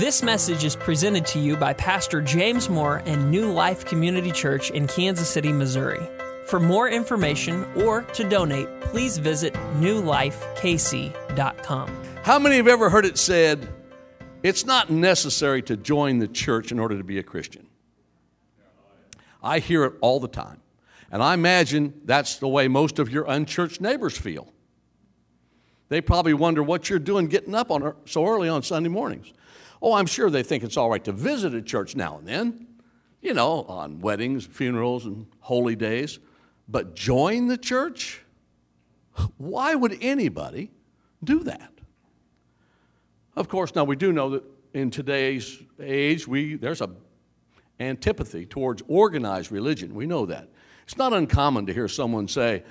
This message is presented to you by Pastor James Moore and New Life Community Church in Kansas City, Missouri. For more information or to donate, please visit newlifekc.com. How many have ever heard it said, it's not necessary to join the church in order to be a Christian? I hear it all the time. And I imagine that's the way most of your unchurched neighbors feel. They probably wonder what you're doing getting up on so early on Sunday mornings. Oh, I'm sure they think it's all right to visit a church now and then, you know, on weddings, funerals, and holy days. But join the church? Why would anybody do that? Of course, now we do know that in today's age, we, there's a antipathy towards organized religion. We know that. It's not uncommon to hear someone say,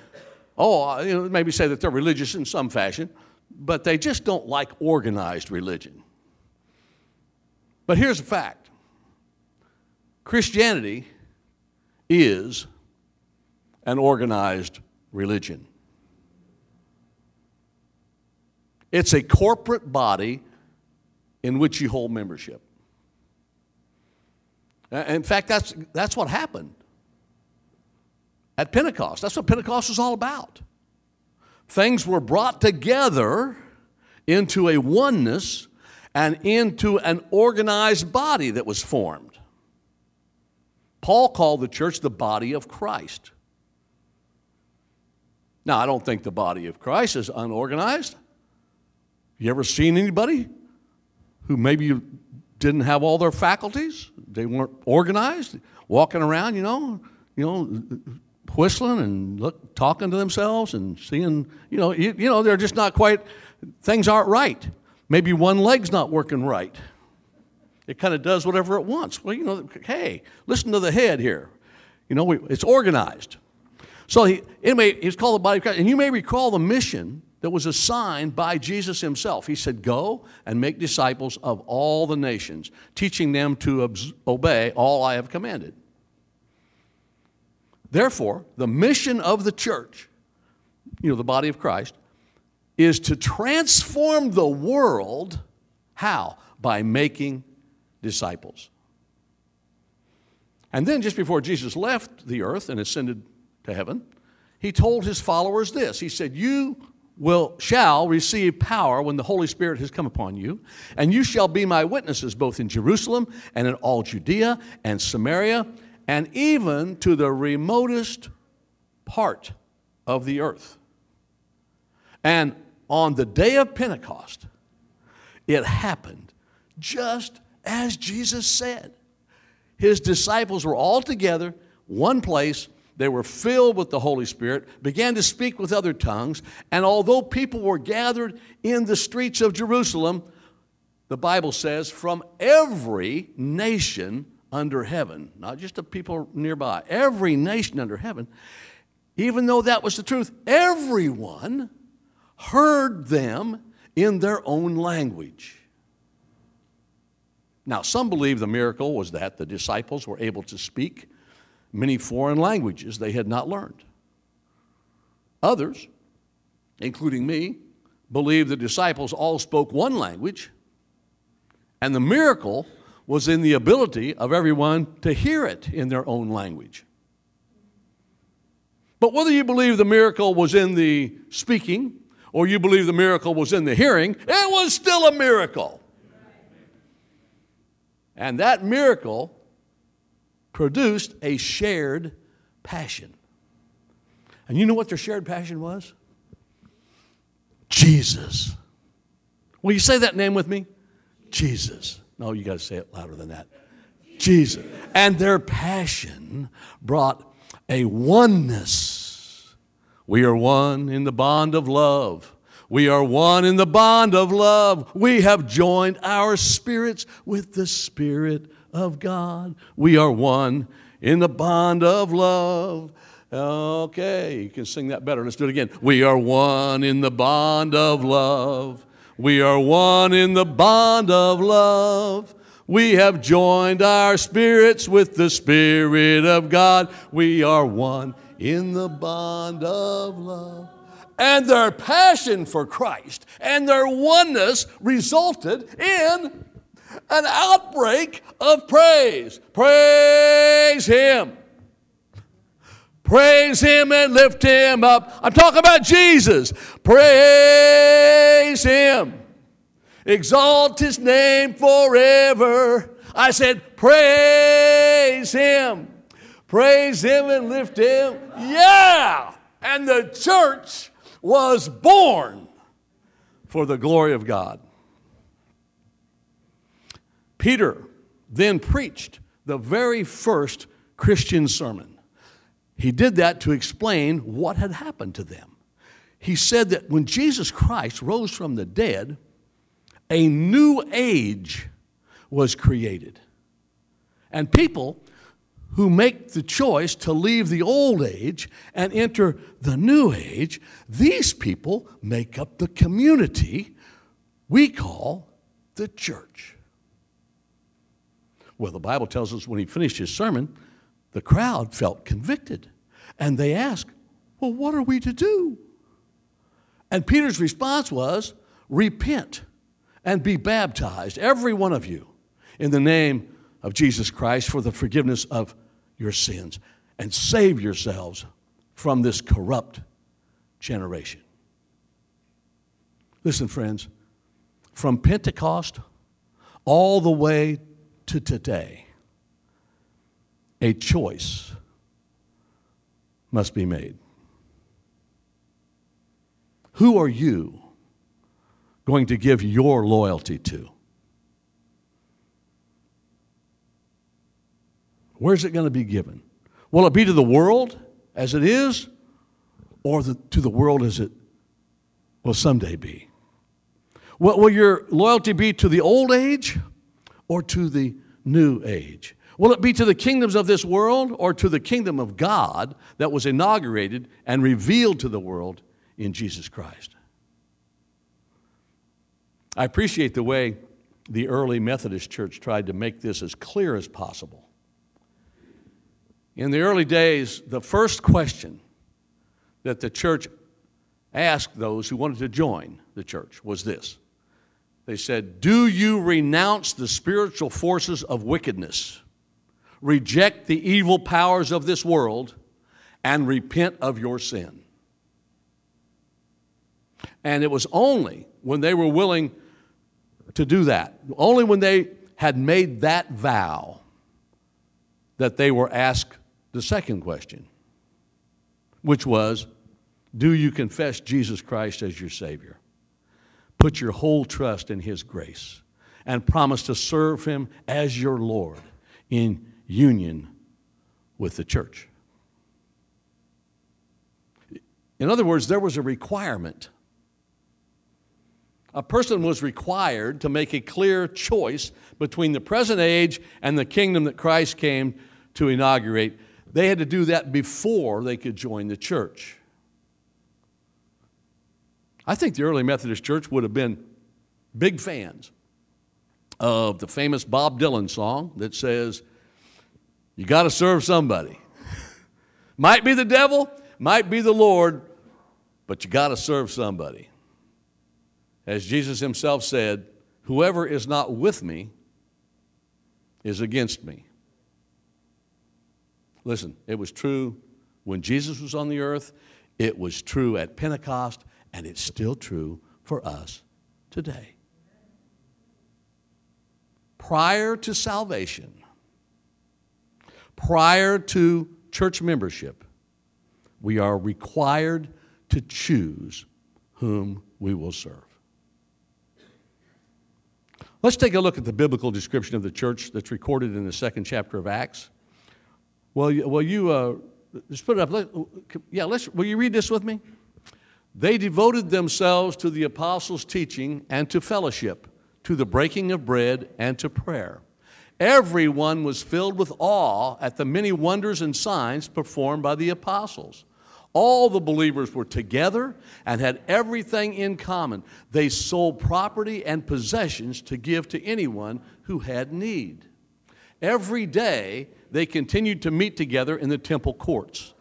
oh, uh, you know, maybe say that they're religious in some fashion, but they just don't like organized religion. But here's the fact Christianity is an organized religion. It's a corporate body in which you hold membership. In fact, that's, that's what happened at Pentecost. That's what Pentecost was all about. Things were brought together into a oneness and into an organized body that was formed. Paul called the church the body of Christ. Now, I don't think the body of Christ is unorganized. You ever seen anybody who maybe didn't have all their faculties? They weren't organized, walking around, you know, you know, whistling and look, talking to themselves and seeing, you know, you, you know, they're just not quite, things aren't right. Maybe one leg's not working right. It kind of does whatever it wants. Well, you know, hey, listen to the head here. You know, it's organized. So he, anyway, he's called the body of Christ. And you may recall the mission that was assigned by Jesus himself. He said, Go and make disciples of all the nations, teaching them to obey all I have commanded. Therefore, the mission of the church, you know, the body of Christ, is to transform the world. How? By making disciples. And then, just before Jesus left the earth and ascended to heaven, he told his followers this. He said, You will shall receive power when the Holy Spirit has come upon you, and you shall be my witnesses both in Jerusalem and in all Judea and Samaria and even to the remotest part of the earth. And on the day of Pentecost, it happened just as Jesus said. His disciples were all together, one place, they were filled with the Holy Spirit, began to speak with other tongues, and although people were gathered in the streets of Jerusalem, the Bible says, from every nation under heaven, not just the people nearby, every nation under heaven, even though that was the truth, everyone heard them in their own language. Now, some believe the miracle was that the disciples were able to speak many foreign languages they had not learned. Others, including me, believe the disciples all spoke one language, and the miracle was in the ability of everyone to hear it in their own language. But whether you believe the miracle was in the speaking or you believe the miracle was in the hearing, it was still a miracle. And that miracle produced a shared passion. And you know what their shared passion was? Jesus. Will you say that name with me? Jesus. No, you got to say it louder than that. Jesus. And their passion brought a oneness. We are one in the bond of love. We are one in the bond of love. We have joined our spirits with the Spirit of God. We are one in the bond of love. Okay, you can sing that better. Let's do it again. We are one in the bond of love. We are one in the bond of love. We have joined our spirits with the Spirit of God. We are one in the bond of love. And their passion for Christ and their oneness resulted in an outbreak of praise. Praise Him. Praise Him and lift Him up. I'm talking about Jesus. Praise Him. Exalt His name forever. I said, Praise Him. Praise Him and lift Him. Yeah. And the church was born for the glory of God. Peter then preached the very first Christian sermon. He did that to explain what had happened to them. He said that when Jesus Christ rose from the dead, a new age was created. And people who make the choice to leave the old age and enter the new age, these people make up the community we call the church. Well, the Bible tells us when he finished his sermon, the crowd felt convicted. And they asked, Well, what are we to do? And Peter's response was, Repent and be baptized, every one of you, in the name of Jesus Christ for the forgiveness of your sins and save yourselves from this corrupt generation. Listen, friends, from Pentecost all the way to today, a choice must be made. Who are you going to give your loyalty to? Where's it going to be given? Will it be to the world as it is, or the, to the world as it will someday be? Will, will your loyalty be to the old age or to the new age? Will it be to the kingdoms of this world or to the kingdom of God that was inaugurated and revealed to the world in Jesus Christ? I appreciate the way the early Methodist church tried to make this as clear as possible. In the early days, the first question that the church asked those who wanted to join the church was this They said, Do you renounce the spiritual forces of wickedness, reject the evil powers of this world, and repent of your sin? And it was only when they were willing to do that, only when they had made that vow, that they were asked the second question, which was Do you confess Jesus Christ as your Savior? Put your whole trust in His grace and promise to serve Him as your Lord in union with the church. In other words, there was a requirement. A person was required to make a clear choice between the present age and the kingdom that Christ came to inaugurate they had to do that before they could join the church. I think the early Methodist Church would have been big fans of the famous Bob Dylan song that says, You got to serve somebody. might be the devil, might be the Lord, but you got to serve somebody. As Jesus himself said, Whoever is not with me is against me. Listen, it was true when Jesus was on the earth, it was true at Pentecost, and it's still true for us today. Prior to salvation, prior to church membership, we are required to choose whom we will serve. Let's take a look at the biblical description of the church that's recorded in the second chapter of Acts. Well, well, you uh, just put it up. Let, yeah, let's. Will you read this with me? They devoted themselves to the apostles' teaching and to fellowship, to the breaking of bread and to prayer. Everyone was filled with awe at the many wonders and signs performed by the apostles. All the believers were together and had everything in common. They sold property and possessions to give to anyone who had need. Every day, they continued to meet together in the temple courts.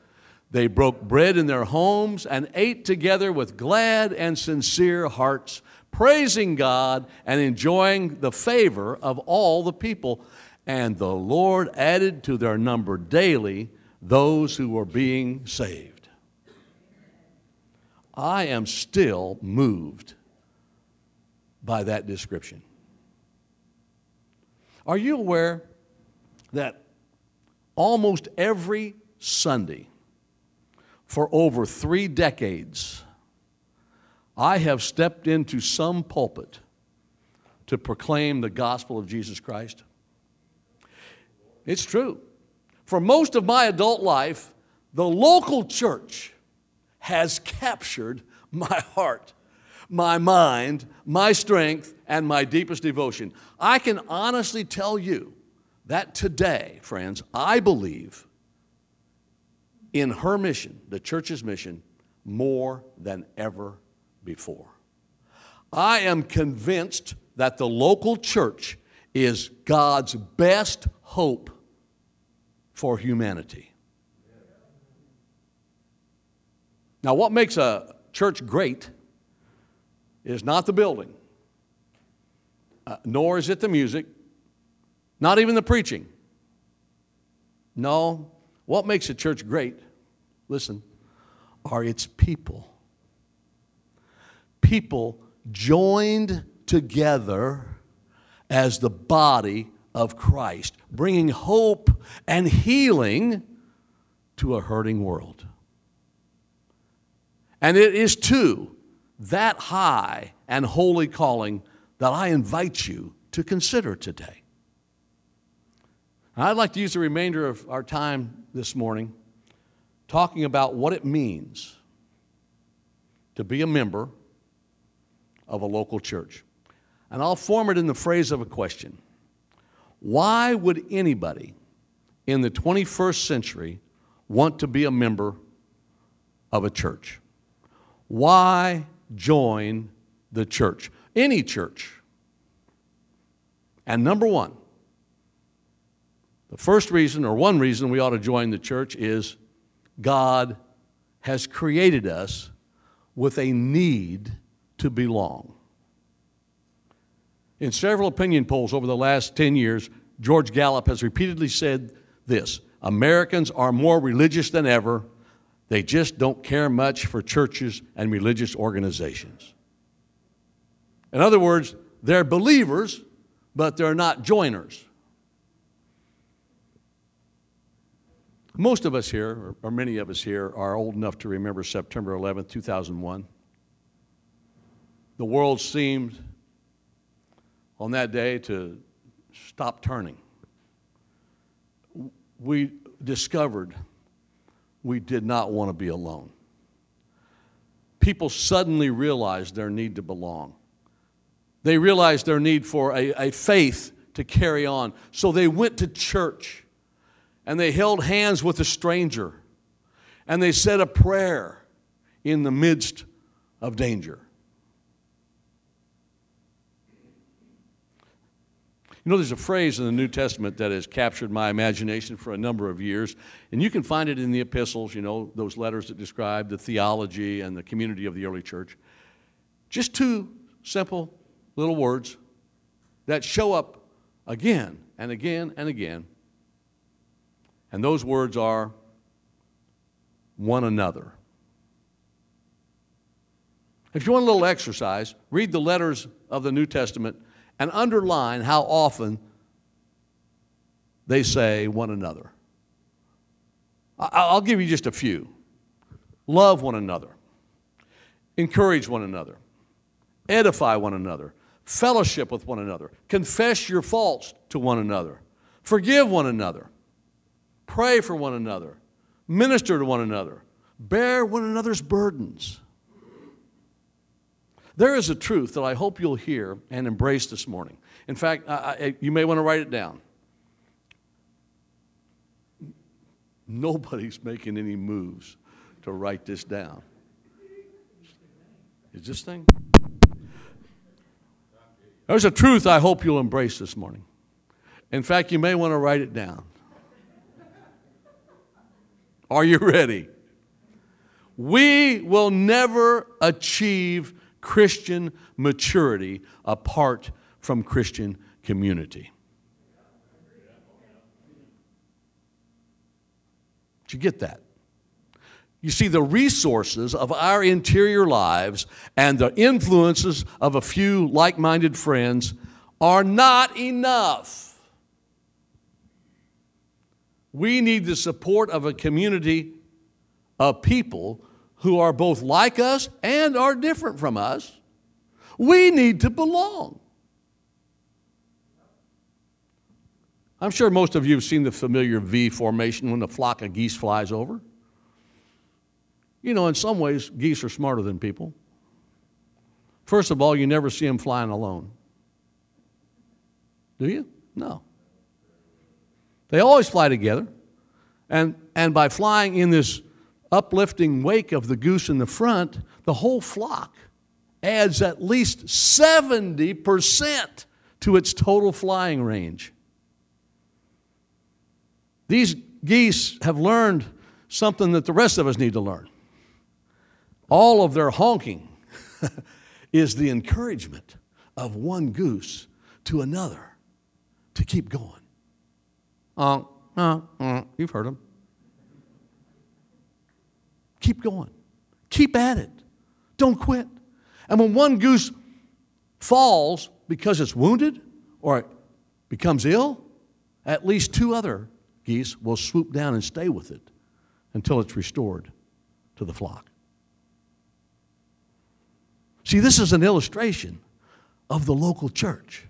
They broke bread in their homes and ate together with glad and sincere hearts, praising God and enjoying the favor of all the people. And the Lord added to their number daily those who were being saved. I am still moved by that description. Are you aware that almost every Sunday for over three decades, I have stepped into some pulpit to proclaim the gospel of Jesus Christ? It's true. For most of my adult life, the local church has captured my heart my mind, my strength, and my deepest devotion. I can honestly tell you that today, friends, I believe in her mission, the church's mission, more than ever before. I am convinced that the local church is God's best hope for humanity. Now, what makes a church great is not the building, uh, nor is it the music, not even the preaching. No, what makes a church great, listen, are its people. People joined together as the body of Christ, bringing hope and healing to a hurting world. And it is to that high and holy calling that I invite you to consider today. I'd like to use the remainder of our time this morning talking about what it means to be a member of a local church. And I'll form it in the phrase of a question Why would anybody in the 21st century want to be a member of a church? Why join the church, any church. And number one, the first reason, or one reason we ought to join the church is God has created us with a need to belong. In several opinion polls over the last 10 years, George Gallup has repeatedly said this Americans are more religious than ever they just don't care much for churches and religious organizations. In other words, they're believers, but they're not joiners. Most of us here, or many of us here, are old enough to remember September 11, 2001. The world seemed on that day to stop turning. We discovered we did not want to be alone. People suddenly realized their need to belong. They realized their need for a, a faith to carry on. So they went to church and they held hands with a stranger and they said a prayer in the midst of danger. You know, there's a phrase in the New Testament that has captured my imagination for a number of years, and you can find it in the epistles, you know, those letters that describe the theology and the community of the early church. Just two simple little words that show up again and again and again. And those words are one another. If you want a little exercise, read the letters of the New Testament and underline how often they say one another. I'll give you just a few. Love one another, encourage one another, edify one another, fellowship with one another, confess your faults to one another, forgive one another, pray for one another, minister to one another, bear one another's burdens. There is a truth that I hope you'll hear and embrace this morning. In fact, I, I, you may want to write it down. Nobody's making any moves to write this down. Is this thing? There's a truth I hope you'll embrace this morning. In fact, you may want to write it down. Are you ready? We will never achieve Christian maturity apart from Christian community. Did you get that? You see, the resources of our interior lives and the influences of a few like minded friends are not enough. We need the support of a community of people who are both like us and are different from us. We need to belong. I'm sure most of you have seen the familiar V formation when a flock of geese flies over. You know, in some ways, geese are smarter than people. First of all, you never see them flying alone. Do you? No. They always fly together. And, and by flying in this uplifting wake of the goose in the front, the whole flock adds at least 70% to its total flying range. These geese have learned something that the rest of us need to learn. All of their honking is the encouragement of one goose to another to keep going. Uh, uh, uh, you've heard them. Keep going. Keep at it. Don't quit. And when one goose falls because it's wounded or it becomes ill, at least two other geese will swoop down and stay with it until it's restored to the flock. See, this is an illustration of the local church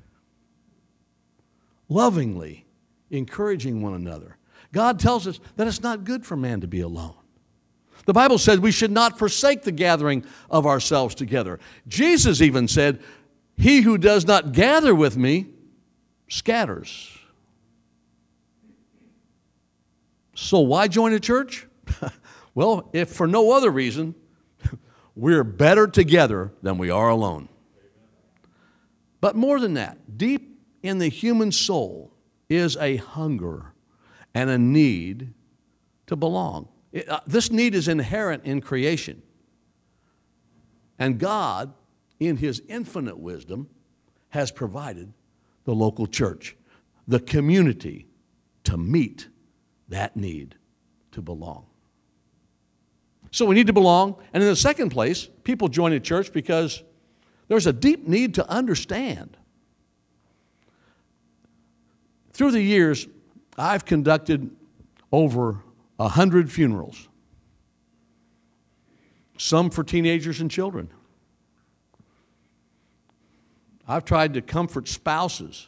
lovingly encouraging one another. God tells us that it's not good for man to be alone. The Bible says we should not forsake the gathering of ourselves together. Jesus even said, He who does not gather with me scatters. So, why join a church? well, if for no other reason, we're better together than we are alone. But more than that, deep in the human soul is a hunger and a need to belong. It, uh, this need is inherent in creation. And God, in His infinite wisdom, has provided the local church, the community, to meet that need to belong. So we need to belong. And in the second place, people join a church because there's a deep need to understand. Through the years, I've conducted over a hundred funerals, some for teenagers and children. I've tried to comfort spouses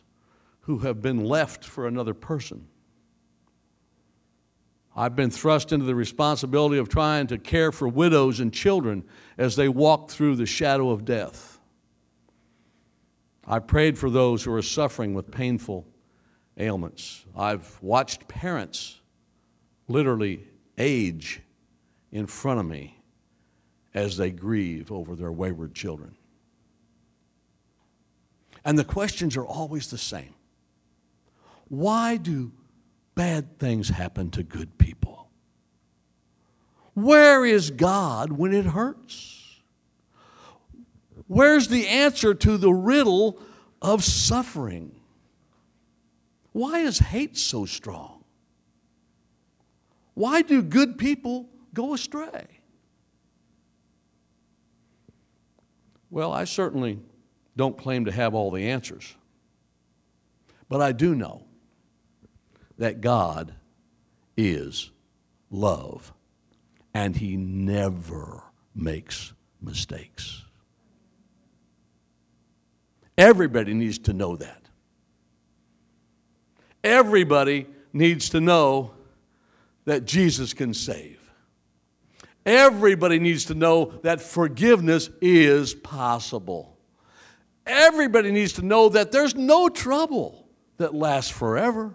who have been left for another person. I've been thrust into the responsibility of trying to care for widows and children as they walk through the shadow of death. I prayed for those who are suffering with painful ailments. I've watched parents literally age in front of me as they grieve over their wayward children. And the questions are always the same Why do bad things happen to good people? Where is God when it hurts? Where's the answer to the riddle of suffering? Why is hate so strong? Why do good people go astray? Well, I certainly don't claim to have all the answers. But I do know that God is love and He never makes mistakes. Everybody needs to know that. Everybody needs to know that Jesus can save. Everybody needs to know that forgiveness is possible. Everybody needs to know that there's no trouble that lasts forever.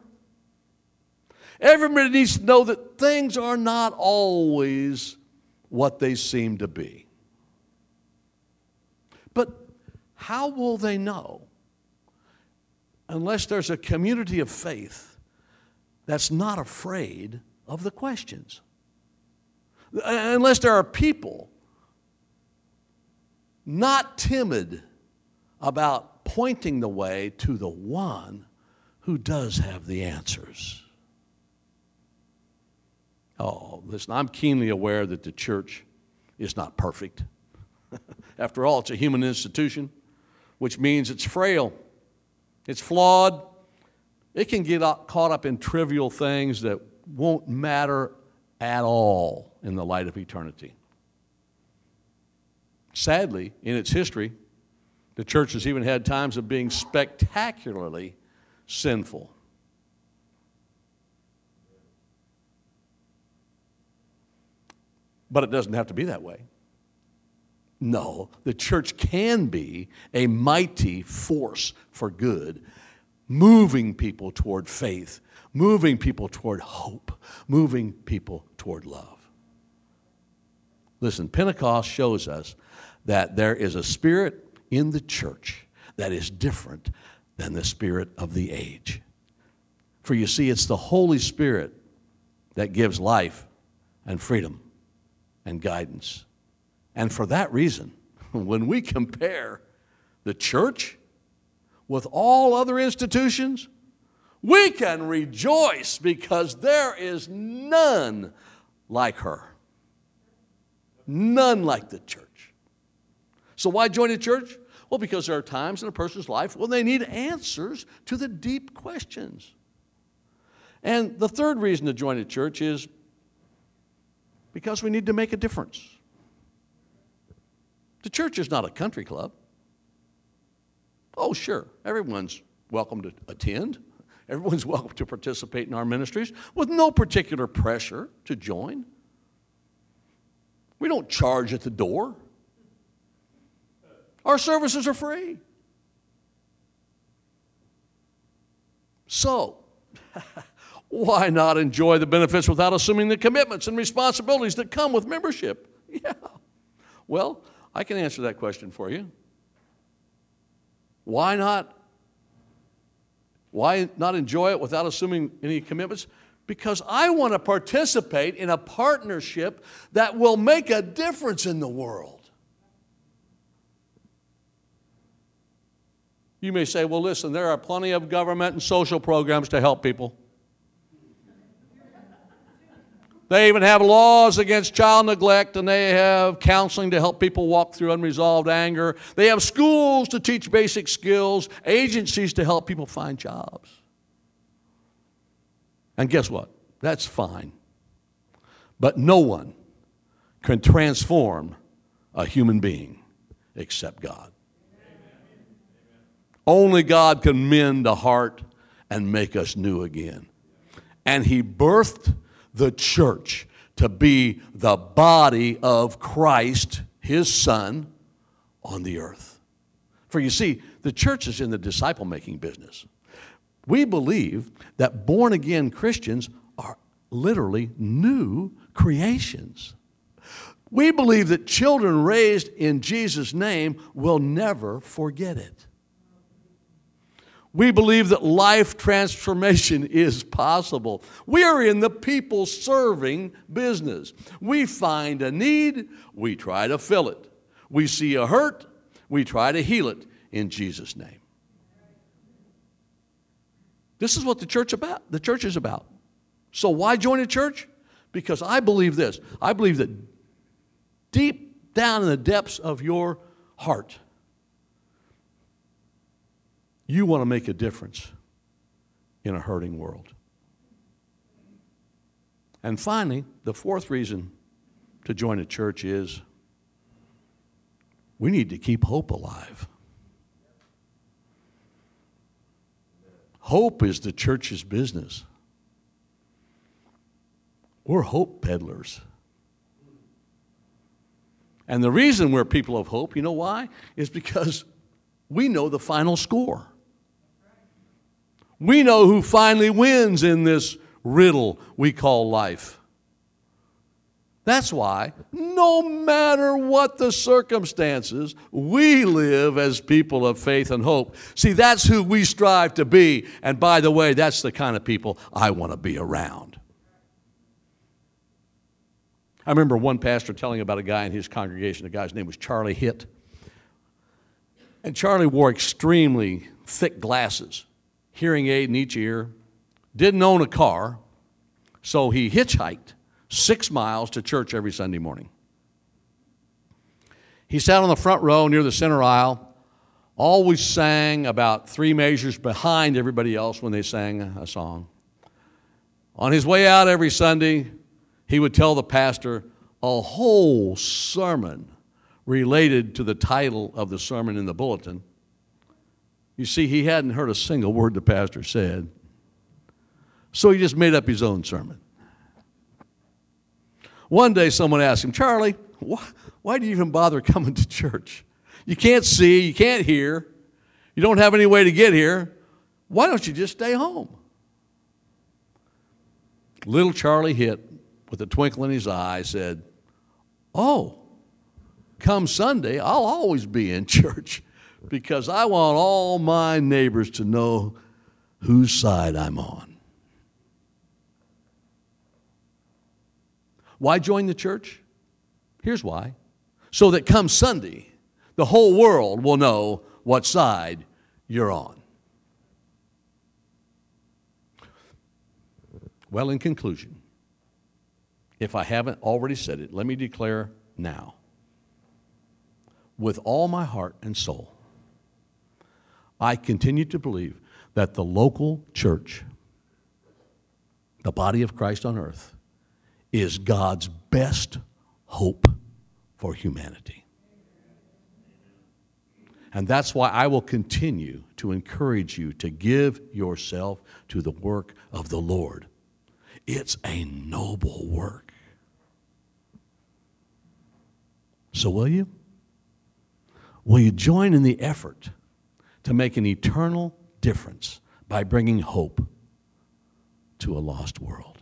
Everybody needs to know that things are not always what they seem to be. But how will they know unless there's a community of faith that's not afraid of the questions. Unless there are people not timid about pointing the way to the one who does have the answers. Oh, listen, I'm keenly aware that the church is not perfect. After all, it's a human institution, which means it's frail, it's flawed, it can get caught up in trivial things that won't matter at all in the light of eternity. Sadly, in its history, the church has even had times of being spectacularly sinful. But it doesn't have to be that way. No, the church can be a mighty force for good, moving people toward faith, moving people toward hope, moving people toward love. Listen, Pentecost shows us that there is a spirit in the church that is different than the spirit of the age. For you see, it's the Holy Spirit that gives life and freedom and guidance. And for that reason, when we compare the church with all other institutions, we can rejoice because there is none like her. None like the church. So, why join a church? Well, because there are times in a person's life when they need answers to the deep questions. And the third reason to join a church is because we need to make a difference. The church is not a country club. Oh, sure, everyone's welcome to attend. Everyone's welcome to participate in our ministries with no particular pressure to join. We don't charge at the door. Our services are free. So, why not enjoy the benefits without assuming the commitments and responsibilities that come with membership? Yeah. Well, I can answer that question for you. Why not? Why not enjoy it without assuming any commitments? Because I want to participate in a partnership that will make a difference in the world. You may say, well, listen, there are plenty of government and social programs to help people. They even have laws against child neglect, and they have counseling to help people walk through unresolved anger. They have schools to teach basic skills, agencies to help people find jobs. And guess what? That's fine. But no one can transform a human being except God. Only God can mend a heart and make us new again. And He birthed the church to be the body of Christ, His Son, on the earth. For you see, the church is in the disciple making business. We believe that born again Christians are literally new creations. We believe that children raised in Jesus' name will never forget it. We believe that life transformation is possible. We are in the people serving business. We find a need, we try to fill it. We see a hurt, we try to heal it in Jesus' name. This is what the church about. The church is about. So why join a church? Because I believe this. I believe that deep down in the depths of your heart, you want to make a difference in a hurting world. And finally, the fourth reason to join a church is we need to keep hope alive. Hope is the church's business. We're hope peddlers. And the reason we're people of hope, you know why? Is because we know the final score. We know who finally wins in this riddle we call life. That's why, no matter what the circumstances, we live as people of faith and hope. See, that's who we strive to be. And by the way, that's the kind of people I want to be around. I remember one pastor telling about a guy in his congregation. The guy's name was Charlie Hitt. And Charlie wore extremely thick glasses, hearing aid in each ear, didn't own a car, so he hitchhiked six miles to church every Sunday morning. He sat on the front row near the center aisle, always sang about three measures behind everybody else when they sang a song. On his way out every Sunday, he would tell the pastor a whole sermon related to the title of the sermon in the bulletin. You see, he hadn't heard a single word the pastor said, so he just made up his own sermon. One day, someone asked him, Charlie, why, why do you even bother coming to church? You can't see, you can't hear, you don't have any way to get here. Why don't you just stay home? Little Charlie Hitt, with a twinkle in his eye, said, Oh, come Sunday, I'll always be in church because I want all my neighbors to know whose side I'm on. Why join the church? Here's why. So that come Sunday, the whole world will know what side you're on. Well, in conclusion, if I haven't already said it, let me declare now. With all my heart and soul, I continue to believe that the local church, the body of Christ on earth, is God's best hope for humanity. And that's why I will continue to encourage you to give yourself to the work of the Lord. It's a noble work. So, will you? Will you join in the effort to make an eternal difference by bringing hope to a lost world?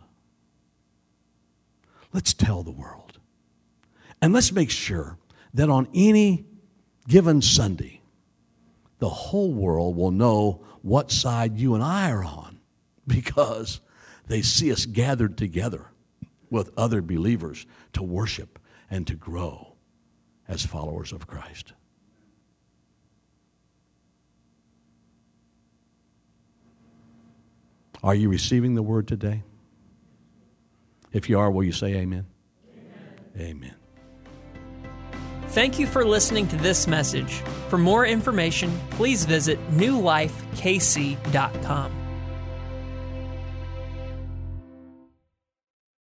Let's tell the world. And let's make sure that on any given Sunday, the whole world will know what side you and I are on because they see us gathered together with other believers to worship and to grow as followers of Christ. Are you receiving the word today? If you are, will you say amen? Amen. amen. Thank you for listening to this message. For more information, please visit newlifekc.com.